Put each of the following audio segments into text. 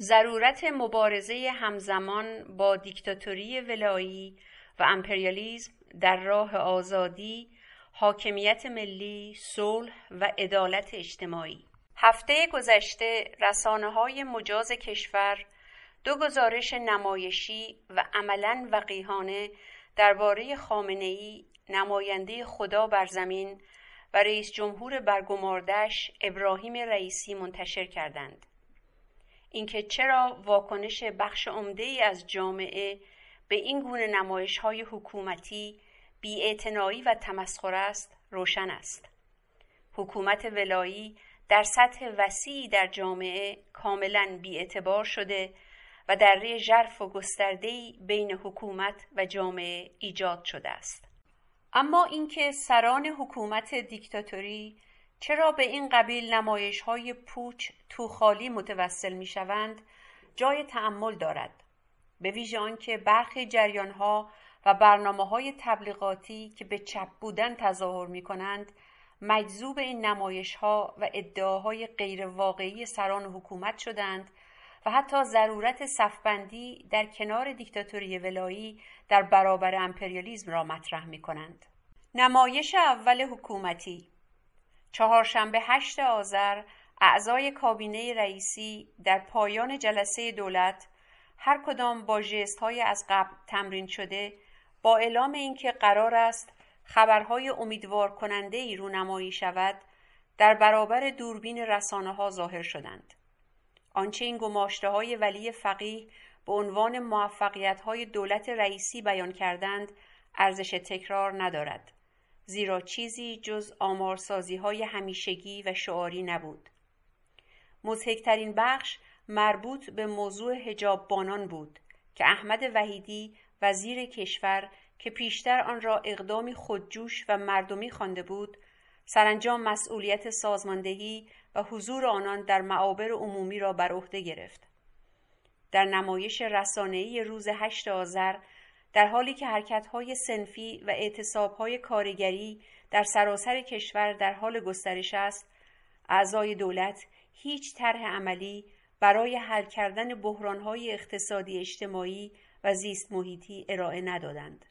ضرورت مبارزه همزمان با دیکتاتوری ولایی و امپریالیسم در راه آزادی، حاکمیت ملی، صلح و عدالت اجتماعی هفته گذشته رسانه های مجاز کشور دو گزارش نمایشی و عملا وقیهانه درباره خامنه نماینده خدا بر زمین و رئیس جمهور برگماردش ابراهیم رئیسی منتشر کردند. اینکه چرا واکنش بخش عمده ای از جامعه به این گونه نمایش های حکومتی بیاعتنایی و تمسخر است روشن است. حکومت ولایی در سطح وسیعی در جامعه کاملا بیاعتبار شده و در ژرف و گسترده‌ای بین حکومت و جامعه ایجاد شده است. اما اینکه سران حکومت دیکتاتوری چرا به این قبیل نمایش های پوچ توخالی متوسل می شوند جای تعمل دارد به ویژه آنکه برخی جریان ها و برنامه های تبلیغاتی که به چپ بودن تظاهر می کنند مجذوب این نمایش ها و ادعاهای غیر واقعی سران حکومت شدند و حتی ضرورت صفبندی در کنار دیکتاتوری ولایی در برابر امپریالیزم را مطرح می کنند. نمایش اول حکومتی چهارشنبه هشت آذر اعضای کابینه رئیسی در پایان جلسه دولت هر کدام با جست های از قبل تمرین شده با اعلام اینکه قرار است خبرهای امیدوار کننده ای رونمایی شود در برابر دوربین رسانه ها ظاهر شدند. آنچه این گماشته های ولی فقیه به عنوان موفقیت های دولت رئیسی بیان کردند ارزش تکرار ندارد. زیرا چیزی جز آمارسازی های همیشگی و شعاری نبود. مزهکترین بخش مربوط به موضوع هجاب بانان بود که احمد وحیدی وزیر کشور که پیشتر آن را اقدامی خودجوش و مردمی خوانده بود سرانجام مسئولیت سازماندهی و حضور آنان در معابر عمومی را بر عهده گرفت در نمایش رسانه‌ای روز هشت آذر در حالی که حرکت‌های سنفی و اعتصاب‌های کارگری در سراسر کشور در حال گسترش است اعضای دولت هیچ طرح عملی برای حل کردن بحران‌های اقتصادی اجتماعی و زیست محیطی ارائه ندادند.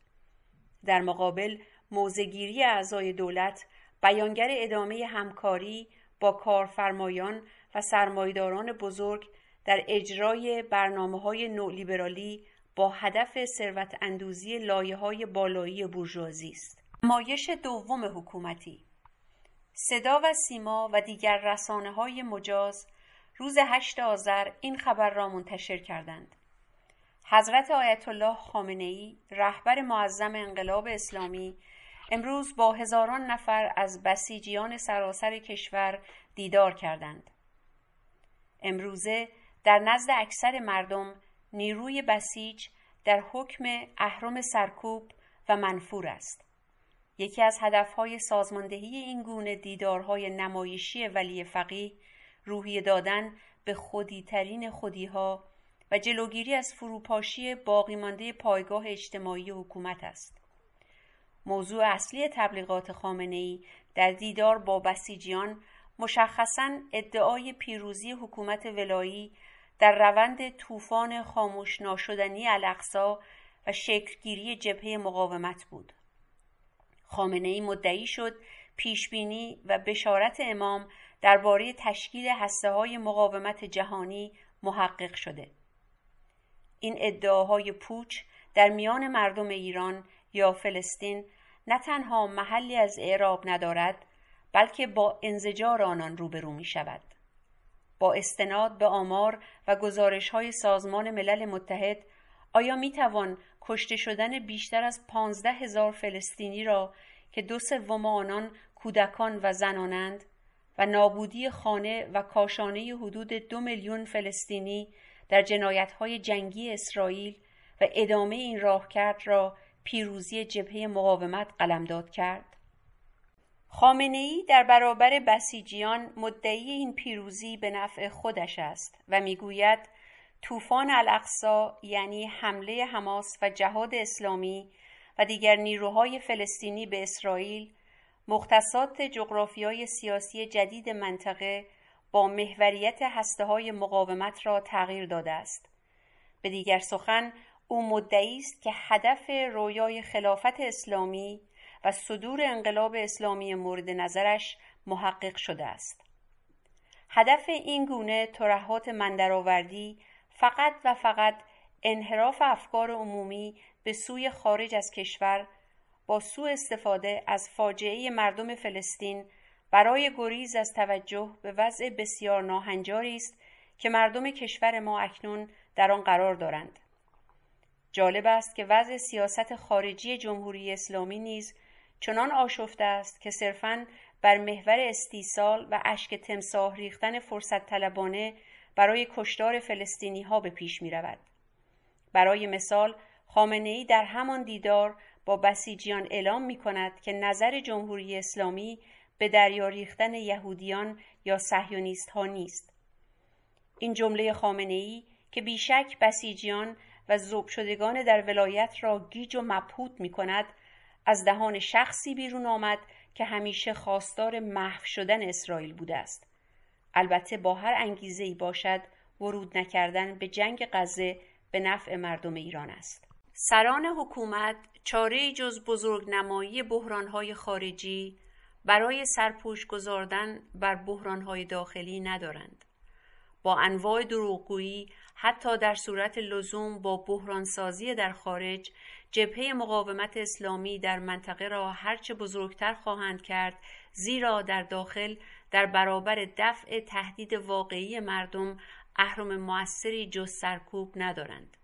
در مقابل موزگیری اعضای دولت بیانگر ادامه همکاری با کارفرمایان و سرمایداران بزرگ در اجرای برنامه های نولیبرالی با هدف ثروت اندوزی لایه های بالایی بورژوازی است. مایش دوم حکومتی صدا و سیما و دیگر رسانه های مجاز روز هشت آذر این خبر را منتشر کردند. حضرت آیت الله خامنه ای رهبر معظم انقلاب اسلامی امروز با هزاران نفر از بسیجیان سراسر کشور دیدار کردند. امروزه در نزد اکثر مردم نیروی بسیج در حکم اهرم سرکوب و منفور است. یکی از هدفهای سازماندهی این گونه دیدارهای نمایشی ولی فقیه روحی دادن به خودیترین خودیها و جلوگیری از فروپاشی باقی مانده پایگاه اجتماعی حکومت است. موضوع اصلی تبلیغات خامنه ای در دیدار با بسیجیان مشخصا ادعای پیروزی حکومت ولایی در روند طوفان خاموش ناشدنی الاقصا و شکلگیری جبهه مقاومت بود. خامنه ای مدعی شد پیشبینی و بشارت امام درباره تشکیل هسته های مقاومت جهانی محقق شده. این ادعاهای پوچ در میان مردم ایران یا فلسطین نه تنها محلی از اعراب ندارد بلکه با انزجار آنان روبرو می شود. با استناد به آمار و گزارش های سازمان ملل متحد آیا می توان کشته شدن بیشتر از پانزده هزار فلسطینی را که دو سوم آنان کودکان و زنانند و نابودی خانه و کاشانه حدود دو میلیون فلسطینی در جنایت های جنگی اسرائیل و ادامه این راهکرد را پیروزی جبهه مقاومت قلمداد کرد؟ خامنه ای در برابر بسیجیان مدعی این پیروزی به نفع خودش است و می‌گوید طوفان الاقصا یعنی حمله حماس و جهاد اسلامی و دیگر نیروهای فلسطینی به اسرائیل مختصات جغرافیای سیاسی جدید منطقه با محوریت هسته های مقاومت را تغییر داده است. به دیگر سخن او مدعی است که هدف رویای خلافت اسلامی و صدور انقلاب اسلامی مورد نظرش محقق شده است. هدف این گونه ترهات مندرآوردی فقط و فقط انحراف افکار عمومی به سوی خارج از کشور با سوء استفاده از فاجعه مردم فلسطین برای گریز از توجه به وضع بسیار ناهنجاری است که مردم کشور ما اکنون در آن قرار دارند. جالب است که وضع سیاست خارجی جمهوری اسلامی نیز چنان آشفته است که صرفاً بر محور استیصال و اشک تمساه ریختن فرصت طلبانه برای کشتار فلسطینی ها به پیش می رود. برای مثال خامنه ای در همان دیدار با بسیجیان اعلام می کند که نظر جمهوری اسلامی به دریا ریختن یهودیان یا صهیونیست ها نیست. این جمله خامنه ای که بیشک بسیجیان و زوب شدگان در ولایت را گیج و مبهوت می کند از دهان شخصی بیرون آمد که همیشه خواستار محو شدن اسرائیل بوده است. البته با هر انگیزه ای باشد ورود نکردن به جنگ غزه به نفع مردم ایران است. سران حکومت چاره جز بزرگ نمایی بحرانهای خارجی برای سرپوش گذاردن بر بحرانهای داخلی ندارند. با انواع دروغگویی حتی در صورت لزوم با بحرانسازی در خارج جبهه مقاومت اسلامی در منطقه را هرچه بزرگتر خواهند کرد زیرا در داخل در برابر دفع تهدید واقعی مردم اهرم موثری جز سرکوب ندارند.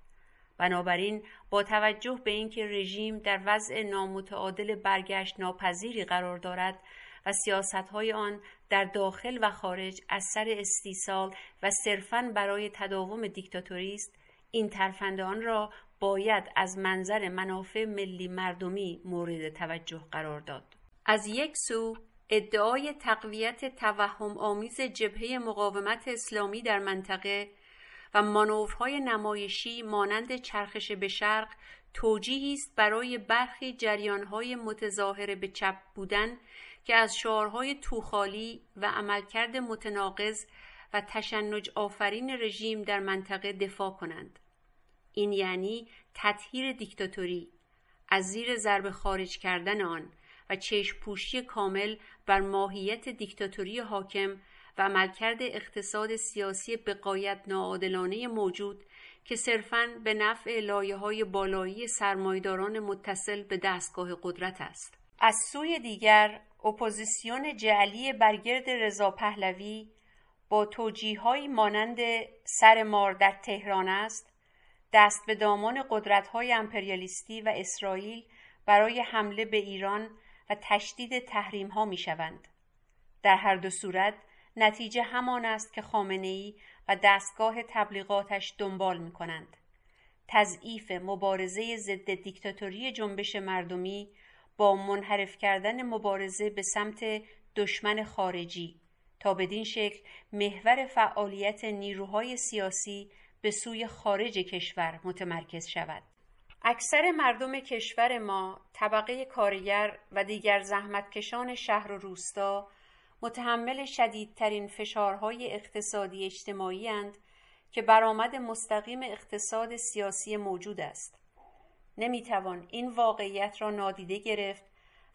بنابراین با توجه به اینکه رژیم در وضع نامتعادل برگشت ناپذیری قرار دارد و سیاست های آن در داخل و خارج از سر استیصال و صرفاً برای تداوم دیکتاتوری است این ترفندان را باید از منظر منافع ملی مردمی مورد توجه قرار داد. از یک سو ادعای تقویت توهم آمیز جبهه مقاومت اسلامی در منطقه و مانورهای نمایشی مانند چرخش به شرق توجیهی است برای برخی جریانهای متظاهر به چپ بودن که از شعارهای توخالی و عملکرد متناقض و تشنج آفرین رژیم در منطقه دفاع کنند. این یعنی تطهیر دیکتاتوری از زیر ضرب خارج کردن آن و چشم پوشی کامل بر ماهیت دیکتاتوری حاکم و عملکرد اقتصاد سیاسی بقایت ناعادلانه موجود که صرفاً به نفع لایه های بالایی سرمایداران متصل به دستگاه قدرت است. از سوی دیگر اپوزیسیون جعلی برگرد رضا پهلوی با توجیههایی مانند سر مار در تهران است دست به دامان قدرت‌های امپریالیستی و اسرائیل برای حمله به ایران و تشدید تحریم ها می شوند. در هر دو صورت نتیجه همان است که خامنه ای و دستگاه تبلیغاتش دنبال می کنند. تضعیف مبارزه ضد دیکتاتوری جنبش مردمی با منحرف کردن مبارزه به سمت دشمن خارجی تا بدین شکل محور فعالیت نیروهای سیاسی به سوی خارج کشور متمرکز شود اکثر مردم کشور ما طبقه کارگر و دیگر زحمتکشان شهر و روستا متحمل شدیدترین فشارهای اقتصادی اجتماعی اند که برآمد مستقیم اقتصاد سیاسی موجود است. نمی‌توان این واقعیت را نادیده گرفت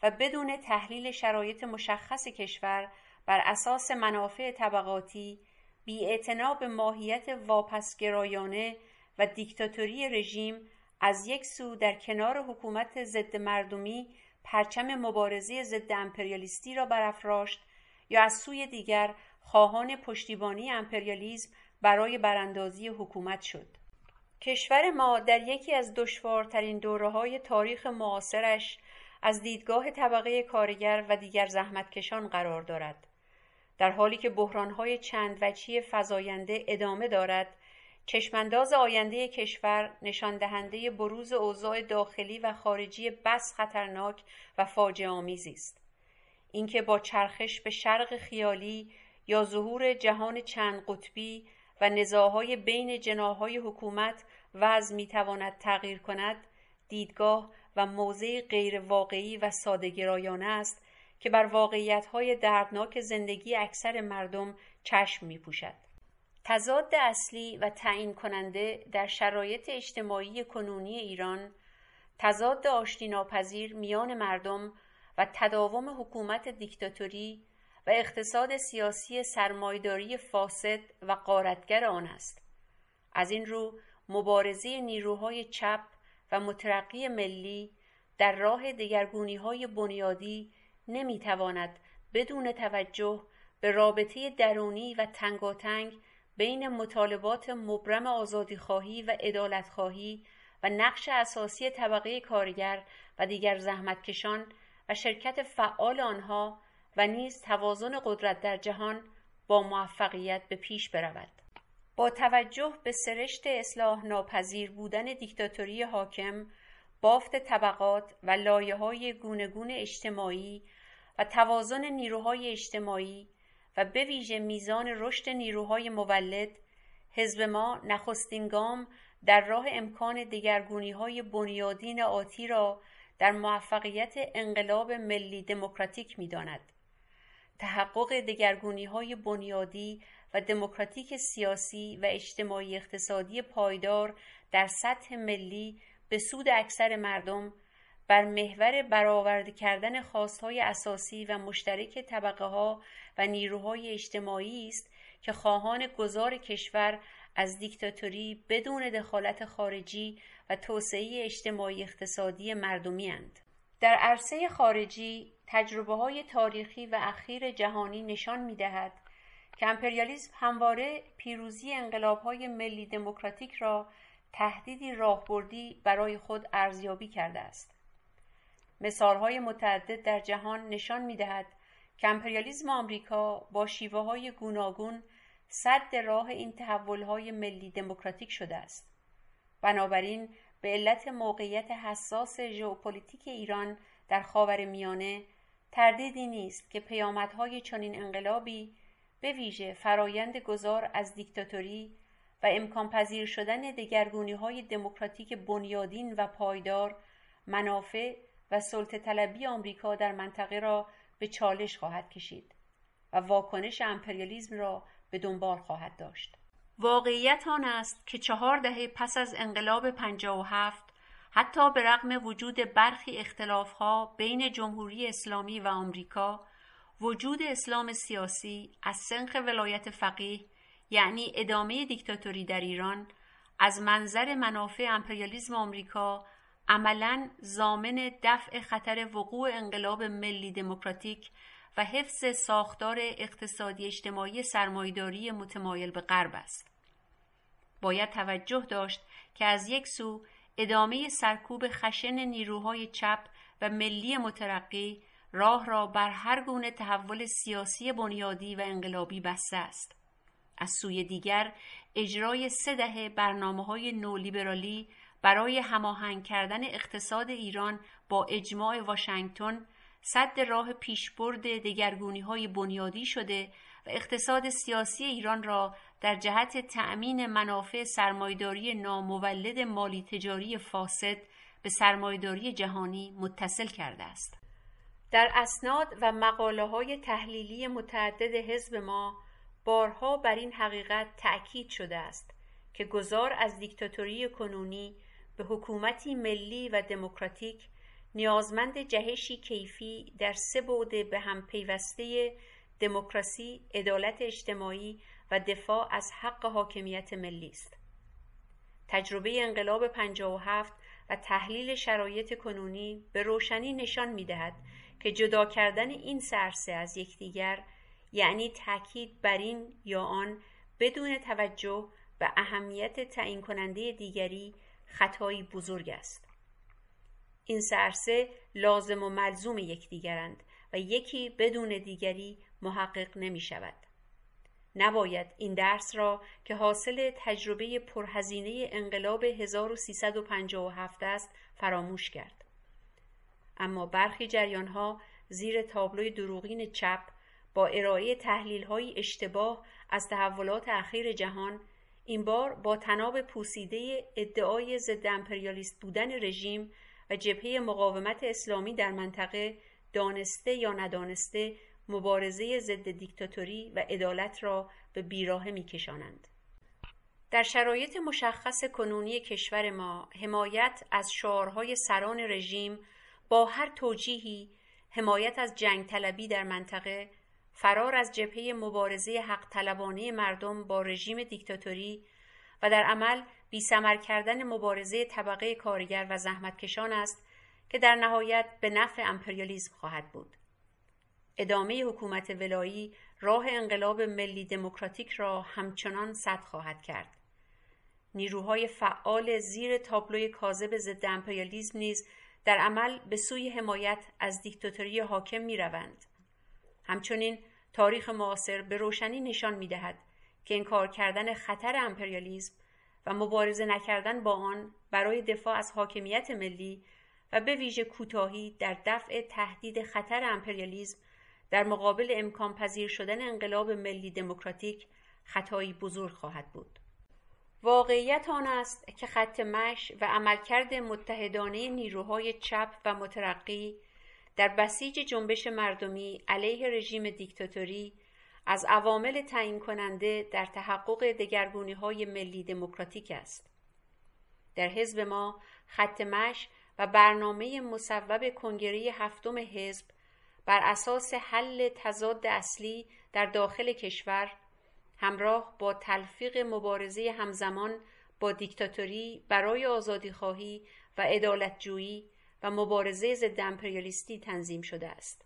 و بدون تحلیل شرایط مشخص کشور بر اساس منافع طبقاتی بی به ماهیت واپسگرایانه و دیکتاتوری رژیم از یک سو در کنار حکومت ضد مردمی پرچم مبارزه ضد امپریالیستی را برافراشت یا از سوی دیگر خواهان پشتیبانی امپریالیزم برای براندازی حکومت شد. کشور ما در یکی از دشوارترین دوره های تاریخ معاصرش از دیدگاه طبقه کارگر و دیگر زحمتکشان قرار دارد. در حالی که بحرانهای چند وچی فزاینده ادامه دارد چشمانداز آینده کشور نشان دهنده بروز اوضاع داخلی و خارجی بس خطرناک و فاجعه آمیزی است. اینکه با چرخش به شرق خیالی یا ظهور جهان چند قطبی و نزاهای بین جناهای حکومت وضع می‌تواند تغییر کند دیدگاه و موضع غیر واقعی و سادگرایانه است که بر واقعیتهای دردناک زندگی اکثر مردم چشم می پوشد. تضاد اصلی و تعیین کننده در شرایط اجتماعی کنونی ایران تضاد آشتی ناپذیر میان مردم و تداوم حکومت دیکتاتوری و اقتصاد سیاسی سرمایداری فاسد و قارتگر آن است از این رو مبارزه نیروهای چپ و مترقی ملی در راه دگرگونی های بنیادی نمی‌تواند بدون توجه به رابطه درونی و تنگاتنگ بین مطالبات مبرم آزادیخواهی و عدالتخواهی و نقش اساسی طبقه کارگر و دیگر زحمتکشان و شرکت فعال آنها و نیز توازن قدرت در جهان با موفقیت به پیش برود. با توجه به سرشت اصلاح ناپذیر بودن دیکتاتوری حاکم بافت طبقات و لایه های اجتماعی و توازن نیروهای اجتماعی و به ویژه میزان رشد نیروهای مولد حزب ما نخستین گام در راه امکان دگرگونی های بنیادین آتی را در موفقیت انقلاب ملی دموکراتیک می‌داند. تحقق دگرگونی های بنیادی و دموکراتیک سیاسی و اجتماعی اقتصادی پایدار در سطح ملی به سود اکثر مردم بر محور برآورده کردن خواستهای اساسی و مشترک طبقه ها و نیروهای اجتماعی است که خواهان گذار کشور از دیکتاتوری بدون دخالت خارجی و توسعه اجتماعی اقتصادی مردمی هند. در عرصه خارجی تجربه های تاریخی و اخیر جهانی نشان می دهد که امپریالیسم همواره پیروزی انقلاب های ملی دموکراتیک را تهدیدی راهبردی برای خود ارزیابی کرده است. مثالهای متعدد در جهان نشان می دهد که امپریالیزم آمریکا با شیوه های گوناگون صد راه این تحول های ملی دموکراتیک شده است. بنابراین به علت موقعیت حساس ژئوپلیتیک ایران در خاور میانه تردیدی نیست که پیامدهای چنین انقلابی به ویژه فرایند گذار از دیکتاتوری و امکان پذیر شدن دگرگونی های دموکراتیک بنیادین و پایدار منافع و سلطه طلبی آمریکا در منطقه را به چالش خواهد کشید و واکنش امپریالیزم را به دنبال خواهد داشت. واقعیت آن است که چهار دهه پس از انقلاب هفت حتی به رغم وجود برخی اختلافها بین جمهوری اسلامی و آمریکا وجود اسلام سیاسی از سنخ ولایت فقیه یعنی ادامه دیکتاتوری در ایران از منظر منافع امپریالیزم آمریکا عملا زامن دفع خطر وقوع انقلاب ملی دموکراتیک و حفظ ساختار اقتصادی اجتماعی سرمایداری متمایل به غرب است. باید توجه داشت که از یک سو ادامه سرکوب خشن نیروهای چپ و ملی مترقی راه را بر هر گونه تحول سیاسی بنیادی و انقلابی بسته است. از سوی دیگر اجرای سه دهه برنامه های نولیبرالی برای هماهنگ کردن اقتصاد ایران با اجماع واشنگتن صد راه پیشبرد دگرگونی های بنیادی شده و اقتصاد سیاسی ایران را در جهت تأمین منافع سرمایداری نامولد مالی تجاری فاسد به سرمایداری جهانی متصل کرده است. در اسناد و مقاله های تحلیلی متعدد حزب ما بارها بر این حقیقت تأکید شده است که گذار از دیکتاتوری کنونی به حکومتی ملی و دموکراتیک نیازمند جهشی کیفی در سه بعد به هم پیوسته دموکراسی، عدالت اجتماعی و دفاع از حق حاکمیت ملی است. تجربه انقلاب 57 و تحلیل شرایط کنونی به روشنی نشان می دهد که جدا کردن این سرسه از یکدیگر یعنی تاکید بر این یا آن بدون توجه به اهمیت تعیین کننده دیگری خطایی بزرگ است. این سرسه لازم و ملزوم یکدیگرند و یکی بدون دیگری محقق نمی شود. نباید این درس را که حاصل تجربه پرهزینه انقلاب 1357 است فراموش کرد. اما برخی جریان ها زیر تابلوی دروغین چپ با ارائه تحلیل های اشتباه از تحولات اخیر جهان این بار با تناب پوسیده ادعای ضد امپریالیست بودن رژیم و جبهه مقاومت اسلامی در منطقه دانسته یا ندانسته مبارزه ضد دیکتاتوری و عدالت را به بیراه میکشانند. در شرایط مشخص کنونی کشور ما حمایت از شعارهای سران رژیم با هر توجیهی حمایت از جنگ طلبی در منطقه فرار از جبهه مبارزه حق طلبانه مردم با رژیم دیکتاتوری و در عمل بیثمر کردن مبارزه طبقه کارگر و زحمتکشان است که در نهایت به نفع امپریالیزم خواهد بود. ادامه حکومت ولایی راه انقلاب ملی دموکراتیک را همچنان سد خواهد کرد. نیروهای فعال زیر تابلوی کاذب ضد امپریالیزم نیز در عمل به سوی حمایت از دیکتاتوری حاکم می روند. همچنین تاریخ معاصر به روشنی نشان می دهد که انکار کردن خطر امپریالیزم و مبارزه نکردن با آن برای دفاع از حاکمیت ملی و به ویژه کوتاهی در دفع تهدید خطر امپریالیزم در مقابل امکان پذیر شدن انقلاب ملی دموکراتیک خطایی بزرگ خواهد بود. واقعیت آن است که خط مش و عملکرد متحدانه نیروهای چپ و مترقی در بسیج جنبش مردمی علیه رژیم دیکتاتوری از عوامل تعیین کننده در تحقق دگرگونی های ملی دموکراتیک است. در حزب ما خط مش و برنامه مصوب کنگره هفتم حزب بر اساس حل تضاد اصلی در داخل کشور همراه با تلفیق مبارزه همزمان با دیکتاتوری برای آزادیخواهی و عدالتجویی و مبارزه ضد امپریالیستی تنظیم شده است.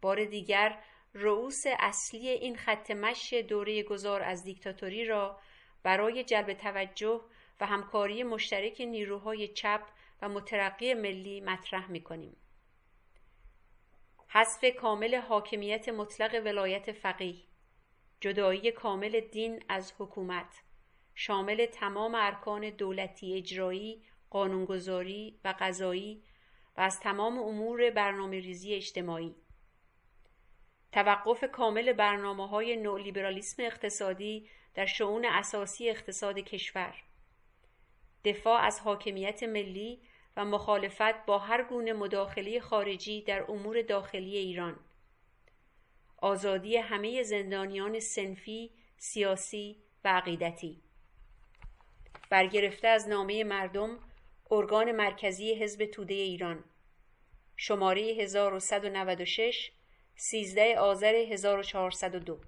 بار دیگر رؤوس اصلی این خط مشی دوره گذار از دیکتاتوری را برای جلب توجه و همکاری مشترک نیروهای چپ و مترقی ملی مطرح می کنیم. حذف کامل حاکمیت مطلق ولایت فقیه جدایی کامل دین از حکومت شامل تمام ارکان دولتی اجرایی قانونگذاری و قضایی و از تمام امور برنامه ریزی اجتماعی. توقف کامل برنامه های نولیبرالیسم اقتصادی در شعون اساسی اقتصاد کشور. دفاع از حاکمیت ملی و مخالفت با هر گونه مداخله خارجی در امور داخلی ایران. آزادی همه زندانیان سنفی، سیاسی و عقیدتی. برگرفته از نامه مردم ارگان مرکزی حزب توده ایران. شماره 1196 13 آذر 1402